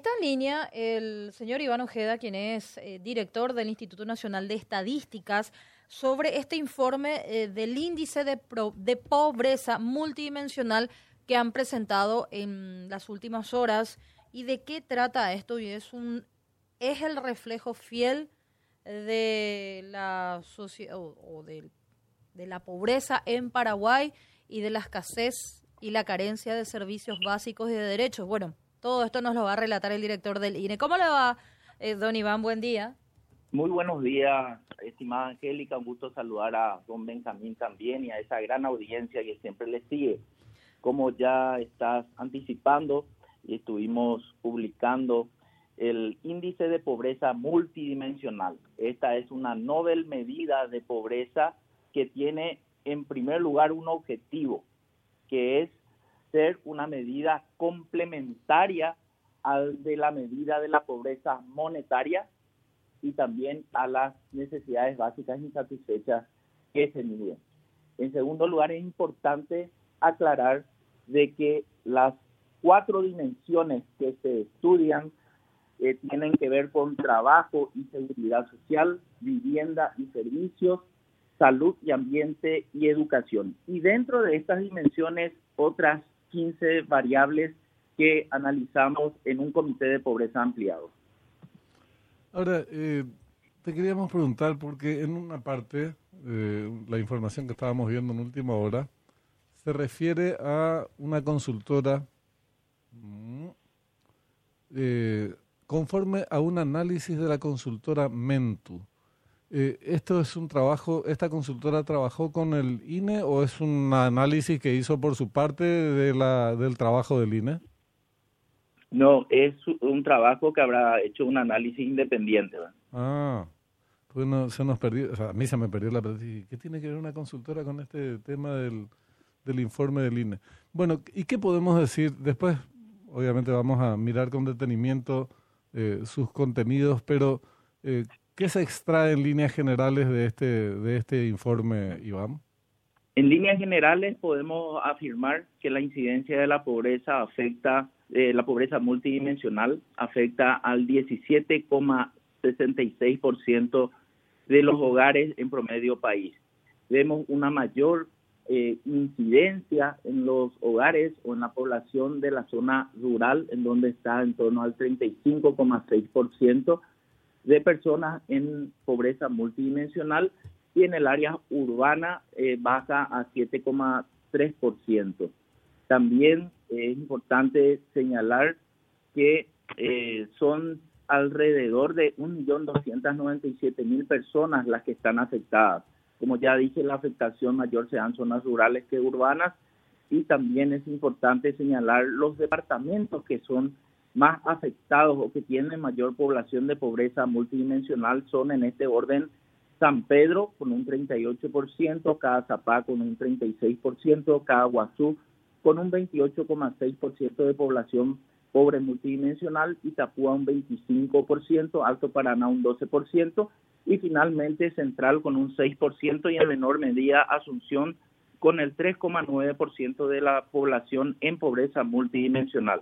Está en línea el señor Iván Ojeda, quien es eh, director del Instituto Nacional de Estadísticas, sobre este informe eh, del índice de, de, pobreza multidimensional que han presentado en las últimas horas. ¿Y de qué trata esto? Y es, un, es el reflejo fiel de la, o de, de la pobreza en Paraguay y de la escasez y la carencia de servicios básicos y de derechos. Bueno, todo esto nos lo va a relatar el director del INE. ¿Cómo le va, eh, don Iván? Buen día. Muy buenos días, estimada Angélica. Un gusto saludar a don Benjamín también y a esa gran audiencia que siempre le sigue. Como ya estás anticipando, estuvimos publicando el índice de pobreza multidimensional. Esta es una novel medida de pobreza que tiene en primer lugar un objetivo, que es ser una medida complementaria al de la medida de la pobreza monetaria y también a las necesidades básicas insatisfechas que se miden. En segundo lugar, es importante aclarar de que las cuatro dimensiones que se estudian eh, tienen que ver con trabajo y seguridad social, vivienda y servicios, salud y ambiente y educación. Y dentro de estas dimensiones, otras 15 variables que analizamos en un comité de pobreza ampliado. Ahora, eh, te queríamos preguntar, porque en una parte, eh, la información que estábamos viendo en última hora, se refiere a una consultora mm, eh, conforme a un análisis de la consultora Mentu. Eh, ¿Esto es un trabajo, esta consultora trabajó con el INE o es un análisis que hizo por su parte de la, del trabajo del INE? No, es un trabajo que habrá hecho un análisis independiente. Ah, bueno, se nos perdió, o sea, a mí se me perdió la pregunta. ¿Qué tiene que ver una consultora con este tema del, del informe del INE? Bueno, ¿y qué podemos decir? Después, obviamente, vamos a mirar con detenimiento eh, sus contenidos, pero eh, ¿Qué se extrae en líneas generales de este, de este informe, Iván? En líneas generales podemos afirmar que la incidencia de la pobreza afecta, eh, la pobreza multidimensional afecta al 17,66% de los hogares en promedio país. Vemos una mayor eh, incidencia en los hogares o en la población de la zona rural, en donde está en torno al 35,6%, de personas en pobreza multidimensional y en el área urbana eh, baja a 7,3%. También es importante señalar que eh, son alrededor de 1.297.000 personas las que están afectadas. Como ya dije, la afectación mayor se dan zonas rurales que urbanas y también es importante señalar los departamentos que son más afectados o que tienen mayor población de pobreza multidimensional son en este orden San Pedro con un 38%, cada Zapá con un 36%, cada Guazú con un 28,6% de población pobre multidimensional, Itapúa un 25%, Alto Paraná un 12% y finalmente Central con un 6% y en menor medida Asunción con el 3,9% de la población en pobreza multidimensional.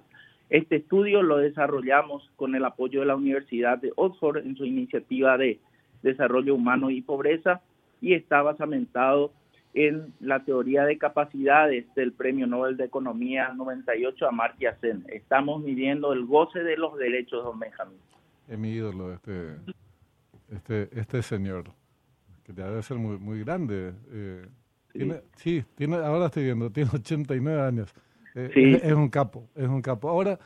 Este estudio lo desarrollamos con el apoyo de la Universidad de Oxford en su iniciativa de desarrollo humano y pobreza y está basamentado en la teoría de capacidades del Premio Nobel de Economía 98 a Martia Sen. Estamos midiendo el goce de los derechos, don Benjamín. Es mi ídolo este, este, este señor, que debe ser muy, muy grande. Eh, sí. sí, tiene, ahora estoy viendo, tiene 89 años. Eh, es, un capo, es un capo. Ahora,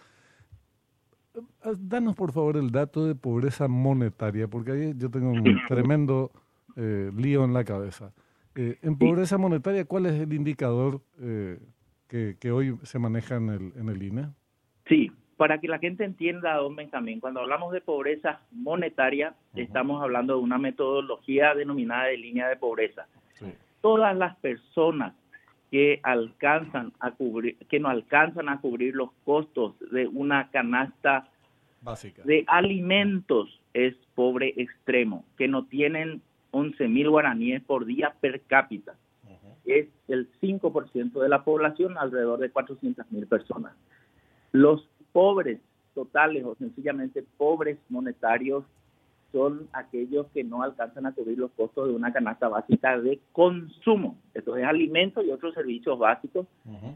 eh, danos por favor el dato de pobreza monetaria, porque ahí yo tengo un tremendo eh, lío en la cabeza. en pobreza monetaria, ¿cuál es el indicador que, que, hoy se maneja en el, en el INE? Sí, para que la gente entienda, don Benjamín, cuando hablamos de pobreza monetaria, estamos hablando de una metodología denominada de línea de pobreza. Todas las personas que alcanzan a cubrir, que no alcanzan a cubrir los costos de una canasta básica de alimentos es pobre extremo, que no tienen 11 mil guaraníes por día per cápita. Es el 5% de la población, alrededor de 400 mil personas. Los pobres totales o sencillamente pobres monetarios son aquellos que no alcanzan a cubrir los costos de una canasta básica de consumo. Esto es alimentos y otros servicios básicos,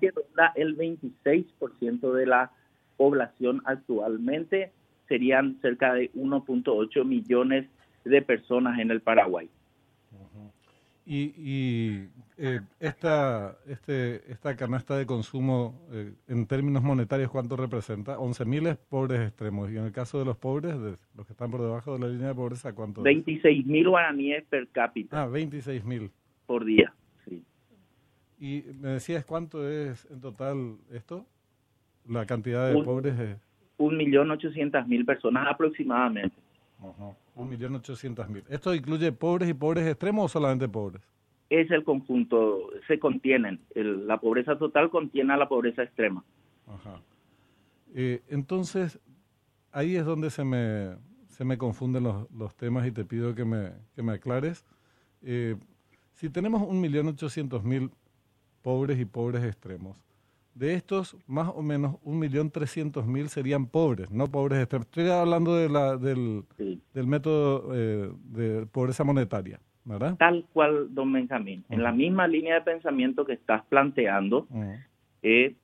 que ronda el 26% de la población actualmente. Serían cerca de 1.8 millones de personas en el Paraguay. Y, y eh, esta, este, esta canasta de consumo, eh, en términos monetarios, ¿cuánto representa? 11.000 es pobres extremos. Y en el caso de los pobres, los que están por debajo de la línea de pobreza, ¿cuánto? 26.000 guaraníes per cápita. Ah, 26.000. Por día, sí. Y me decías, ¿cuánto es en total esto? La cantidad de un, pobres es... 1.800.000 personas aproximadamente. Ajá. Uh -huh. 1.800.000. ¿Esto incluye pobres y pobres extremos o solamente pobres? Es el conjunto, se contienen. La pobreza total contiene a la pobreza extrema. Ajá. Eh, entonces, ahí es donde se me, se me confunden los, los temas y te pido que me, que me aclares. Eh, si tenemos 1.800.000 pobres y pobres extremos, de estos, más o menos 1.300.000 serían pobres, no pobres extremos. Estoy hablando de la, del, del método eh, de pobreza monetaria, ¿verdad? Tal cual, don Benjamín. En la misma línea de pensamiento que estás planteando, eh,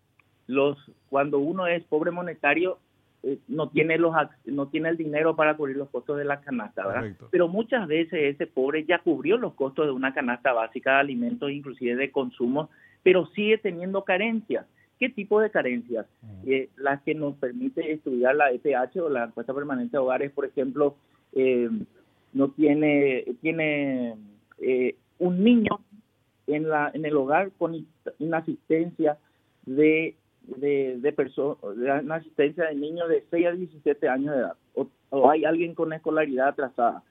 los cuando uno es pobre monetario, eh, no tiene los no tiene el dinero para cubrir los costos de la canasta, ¿verdad? Pero muchas veces ese pobre ya cubrió los costos de una canasta básica de alimentos, inclusive de consumo, pero sigue teniendo carencias. ¿Qué tipo de carencias? Eh, las que nos permite estudiar la EPH o la encuesta permanente de hogares, por ejemplo, eh, no tiene, tiene eh, un niño en, la, en el hogar con una asistencia de, de, de, una asistencia de niños de 6 a 17 años de edad, o, hay alguien con escolaridad atrasada,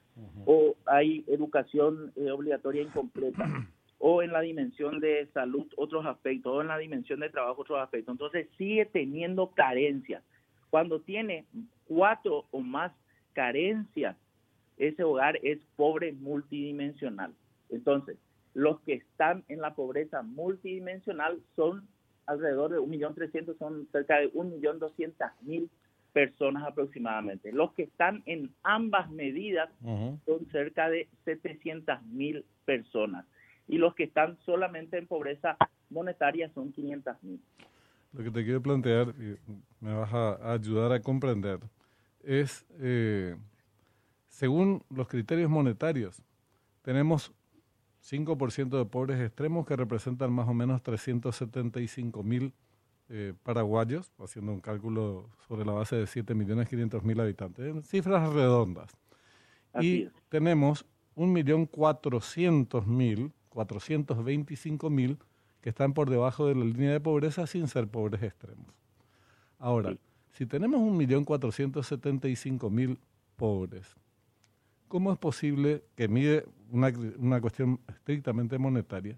o hay educación obligatoria incompleta. o en la dimensión de salud otros aspectos, o en la dimensión de trabajo otros aspectos. Entonces sigue teniendo carencias. Cuando tiene cuatro o más carencias, ese hogar es pobre multidimensional. Entonces, los que están en la pobreza multidimensional son alrededor de 1.300.000, son cerca de 1.200.000 personas aproximadamente. Los que están en ambas medidas son cerca de 700.000 personas y los que están solamente en pobreza monetaria son 500 mil. Lo que te quiero plantear, y me vas a, ayudar a comprender, es, eh, según los criterios monetarios, tenemos 5% de pobres extremos que representan más o menos 375 mil eh, paraguayos, haciendo un cálculo sobre la base de 7.500.000 habitantes, cifras redondas. y tenemos 1.400.000 425 mil que están por debajo de la línea de pobreza sin ser pobres extremos. Ahora, si tenemos 1.475.000 pobres, ¿cómo es posible que mide una, una cuestión estrictamente monetaria?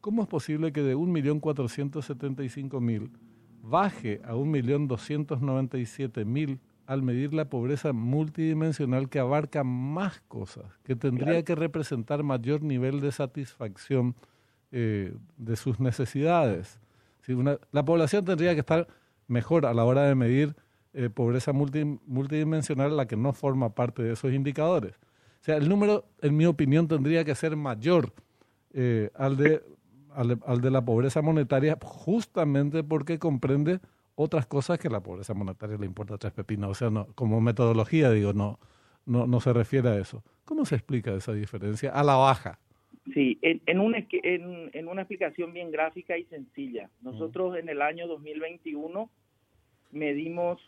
¿Cómo es posible que de 1.475.000 baje a 1.297.000 al medir la pobreza multidimensional que abarca más cosas, que tendría que representar mayor nivel de satisfacción eh, de sus necesidades. Si la población tendría que estar mejor a la hora de medir eh, pobreza multidimensional, la que no forma parte de esos indicadores. O sea, el número, en mi opinión, tendría que ser mayor eh, al, de, al de la pobreza monetaria, justamente porque comprende otras cosas que la pobreza monetaria le importa tres pepinos. O sea, no, como metodología, digo, no, no, no se refiere a eso. ¿Cómo se explica esa diferencia a la baja? Sí, en, en, una, en, en una explicación bien gráfica y sencilla. Nosotros en el año 2021 medimos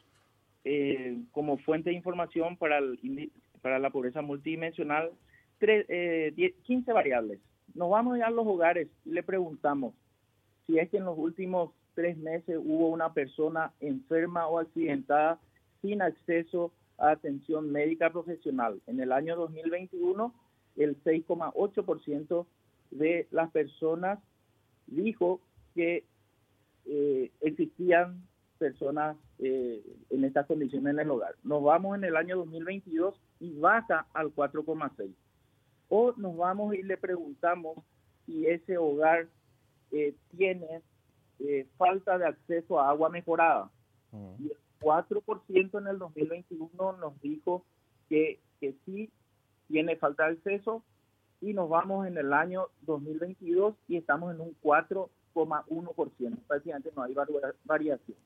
eh, como fuente de información para, el, para la pobreza multidimensional tres, eh, 15 variables. Nos vamos a los hogares y le preguntamos si es que en los últimos tres meses hubo una persona enferma o accidentada sin acceso a atención médica profesional. En el año 2021, el 6,8% de las personas dijo que eh, existían personas eh, en estas condiciones en el hogar. Nos vamos en el año 2022 y baja al 4,6. O nos vamos y le preguntamos si ese hogar eh, tiene eh, falta de acceso a agua mejorada. 4% en el 2021 nos dijo que, que sí tiene falta de acceso y nos vamos en el año 2022 y estamos en un 4,1%. Prácticamente no hay variación.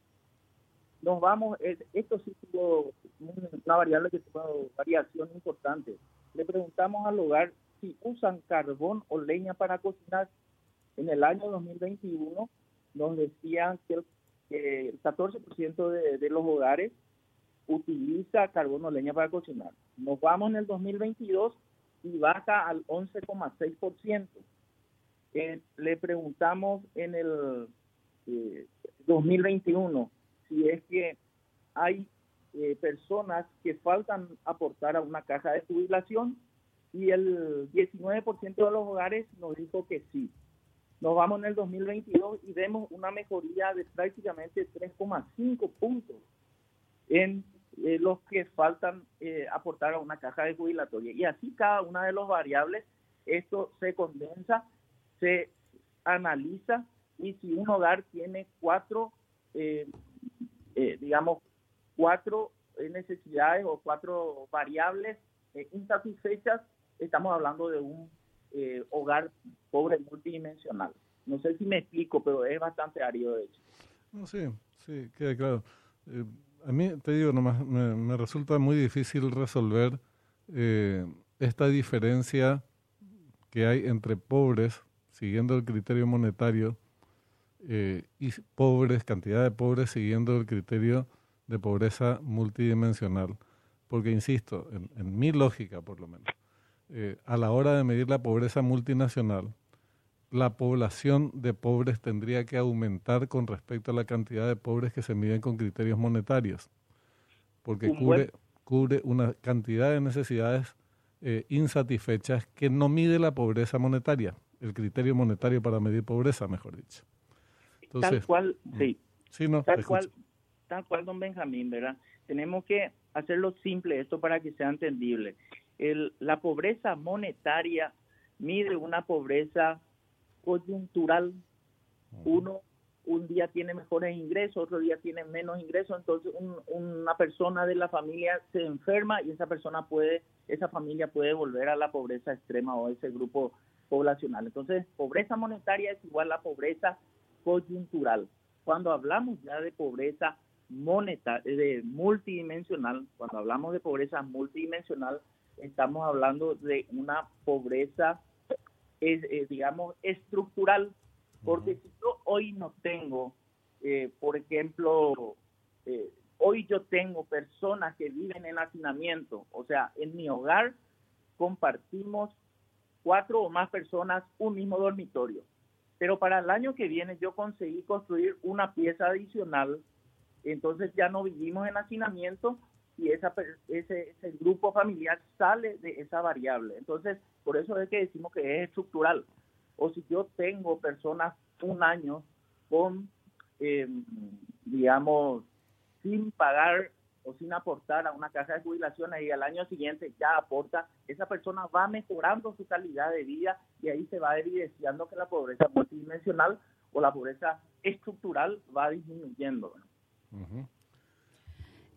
Nos vamos, esto sí tuvo una variable que tuvo variación importante. Le preguntamos al hogar si usan carbón o leña para cocinar. En el año 2021 nos decían que el, 14% de, de los hogares utiliza carbón o leña para cocinar. Nos vamos en el 2022 y baja al 11,6%. Eh, le preguntamos en el 2021 eh, si es que hay eh, personas que faltan aportar a una caja de jubilación y el 19% de los hogares nos dijo que sí. Nos vamos en el 2022 y vemos una mejoría de prácticamente 3,5 puntos en eh, los que faltan eh, aportar a una caja de jubilatoria. Y así cada una de las variables, esto se condensa, se analiza y si un hogar tiene cuatro, eh, digamos, cuatro necesidades o cuatro variables insatisfechas, estamos hablando de un hogar pobre multidimensional. No sé si me explico, pero es bastante árido de hecho. No, sí, sí, queda claro a mí, te digo, nomás me, resulta muy difícil resolver eh, esta diferencia que hay entre pobres, siguiendo el criterio monetario, eh, y pobres, cantidad de pobres, siguiendo el criterio de pobreza multidimensional. Porque, insisto, en, mi lógica por lo menos, eh, a la hora de medir la pobreza multinacional, la población de pobres tendría que aumentar con respecto a la cantidad de pobres que se miden con criterios monetarios, porque cubre, cubre una cantidad de necesidades eh, insatisfechas que no mide la pobreza monetaria, el criterio monetario para medir pobreza, mejor dicho. tal cual, mm. sí. sí no, tal, cual, tal cual, don Benjamín, ¿verdad? Tenemos que hacerlo simple esto para que sea entendible. El, la pobreza monetaria mide una pobreza coyuntural. Uno un día tiene mejores ingresos, otro día tiene menos ingresos, entonces una persona de la familia se enferma y esa persona puede, esa familia puede volver a la pobreza extrema o ese grupo poblacional. Entonces, pobreza monetaria es igual a pobreza coyuntural. Cuando hablamos ya de pobreza monetaria, de multidimensional, cuando hablamos de pobreza multidimensional, estamos hablando de una pobreza es, eh, digamos, estructural, porque si yo hoy no tengo, eh, por ejemplo, eh, hoy yo tengo personas que viven en hacinamiento, o sea, en mi hogar compartimos cuatro o más personas un mismo dormitorio. Pero para el año que viene yo conseguí construir una pieza adicional, entonces ya no vivimos en hacinamiento, y esa, ese, ese grupo familiar sale de esa variable. Entonces, por eso es que decimos que es estructural. O si yo tengo personas un año con, em, digamos, sin pagar o sin aportar a una casa de jubilaciones y al año siguiente ya aporta, esa persona va mejorando su calidad de vida y ahí se va evidenciando que la pobreza multidimensional o la pobreza estructural va disminuyendo.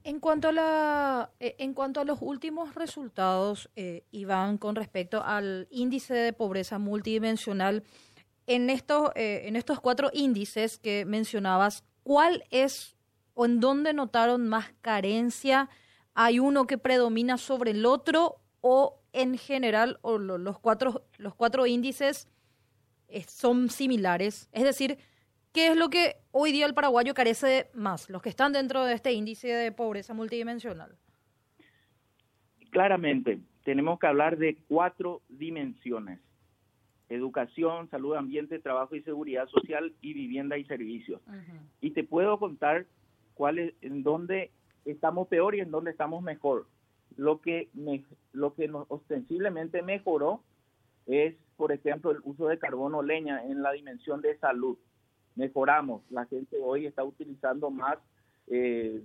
En cuanto a la, eh, en cuanto a los últimos resultados, eh, Iván, con respecto al índice de pobreza multidimensional, en estos, eh, en estos cuatro índices que mencionabas, ¿cuál es o en dónde notaron más carencia? ¿Hay uno que predomina sobre el otro o en general o los, cuatro, los cuatro índices son similares? Es decir, ¿Qué es lo que hoy día el paraguayo carece más? Los que están dentro de este índice de pobreza multidimensional. Claramente, tenemos que hablar de cuatro dimensiones. Educación, salud, ambiente, trabajo y seguridad social y vivienda y servicios. Y te puedo contar cuál es, en dónde estamos peor y en dónde estamos mejor. Lo que, lo que nos ostensiblemente mejoró es, por ejemplo, el uso de carbono leña en la dimensión de salud mejoramos. La gente hoy está utilizando más eh,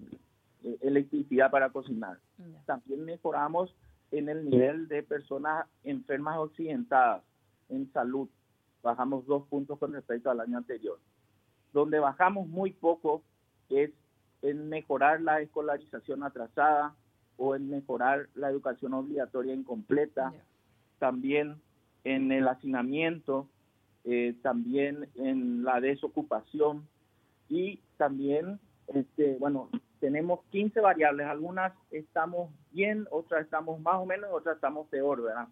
electricidad para cocinar. También mejoramos en el nivel de personas enfermas occidentadas en salud. Bajamos dos puntos con respecto al año anterior. Donde bajamos muy poco es en mejorar la escolarización atrasada o en mejorar la educación obligatoria incompleta, también en el hacinamiento, eh, también en la desocupación y también, este, bueno, tenemos 15 variables, algunas estamos bien, otras estamos más o menos, otras estamos peor, ¿verdad?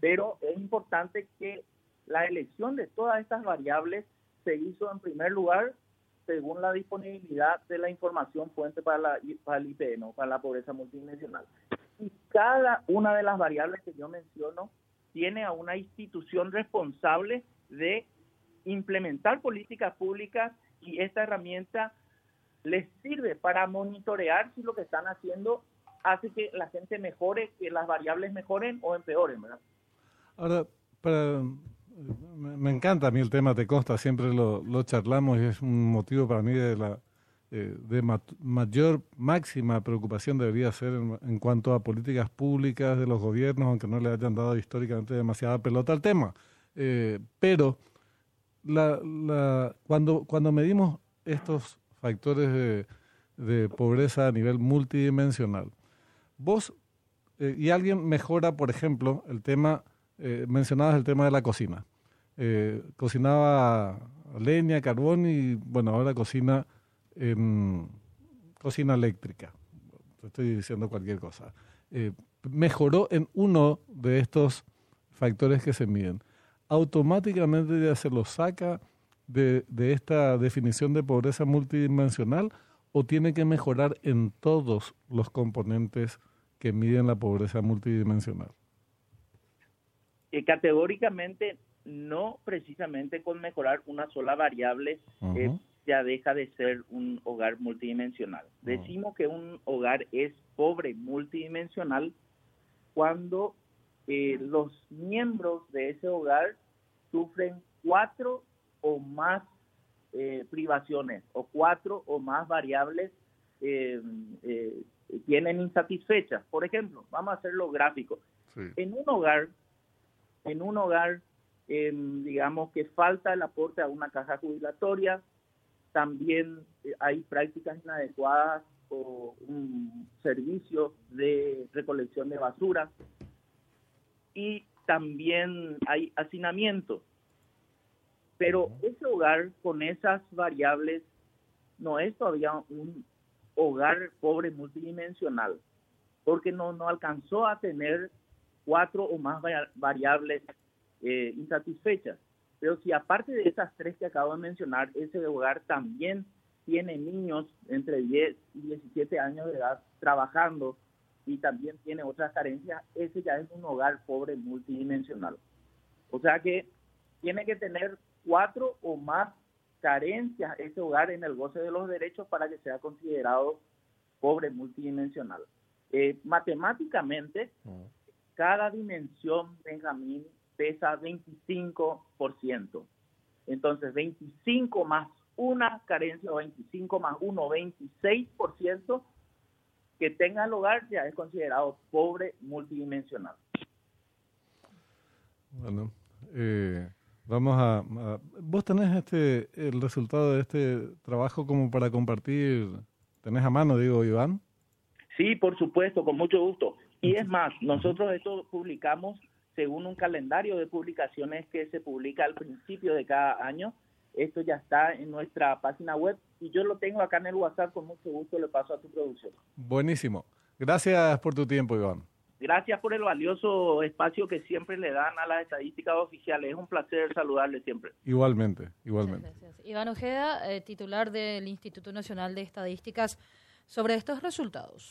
Pero es importante que la elección de todas estas variables se hizo en primer lugar según la disponibilidad de la información fuente para, la, para el IPN, para la pobreza multidimensional. Y cada una de las variables que yo menciono tiene a una institución responsable de implementar políticas públicas y esta herramienta les sirve para monitorear si lo que están haciendo hace que la gente mejore, que las variables mejoren o empeoren, ¿verdad? Ahora, para, me, encanta a mí el tema de Costa, siempre lo, charlamos y es un motivo para mí de la eh, de mayor máxima preocupación debería ser en, cuanto a políticas públicas de los gobiernos, aunque no le hayan dado históricamente demasiada pelota al tema. Eh, pero la, la, cuando, medimos estos factores de, pobreza a nivel multidimensional, vos eh, y alguien mejora, por ejemplo, el tema, eh, mencionabas el tema de la cocina. Eh, cocinaba leña, carbón y bueno, ahora cocina en cocina eléctrica. Estoy diciendo cualquier cosa. mejoró en uno de estos factores que se miden. Automáticamente ya se lo saca de, de esta definición de pobreza multidimensional o tiene que mejorar en todos los componentes que miden la pobreza multidimensional? Eh, categóricamente, no precisamente con mejorar una sola variable eh, ya deja de ser un hogar multidimensional. Decimos que un hogar es pobre multidimensional cuando eh, los miembros de ese hogar sufren cuatro o más eh, privaciones o cuatro o más variables eh, eh, tienen insatisfechas. Por ejemplo, vamos a hacerlo gráfico. En un hogar, en un hogar, em, digamos que falta el aporte a una caja jubilatoria, también hay prácticas inadecuadas o un servicio de recolección de basura y también hay hacinamiento. Pero ese hogar con esas variables no es todavía un hogar pobre multidimensional, porque no, no alcanzó a tener cuatro o más variables eh, insatisfechas. Pero si aparte de esas tres que acabo de mencionar, ese hogar también tiene niños entre 10 y 17 años de edad trabajando y también tiene otras carencias, ese ya es un hogar pobre multidimensional. O sea que tiene que tener cuatro o más carencias ese hogar en el goce de los derechos para que sea considerado pobre multidimensional. Eh, matemáticamente, cada dimensión, Benjamín, pesa 25%. Entonces, 25 más una carencia o 25 más 1, 26% que tenga el hogar ya es considerado pobre multidimensional. Bueno, eh, Vamos a, ¿Vos tenés este el resultado de este trabajo como para compartir? ¿Tenés a mano, digo, Iván? Sí, por supuesto, con mucho gusto. Y es más, nosotros esto publicamos según un calendario de publicaciones que se publica al principio de cada año. Esto ya está en nuestra página web y yo lo tengo acá en el WhatsApp, con mucho gusto le paso a tu producción. Buenísimo. Gracias por tu tiempo, Iván. Gracias por el valioso espacio que siempre le dan a las estadísticas oficiales. Es un placer saludarle siempre. Igualmente, igualmente. Iván Ojeda, eh, titular del Instituto Nacional de Estadísticas, sobre estos resultados.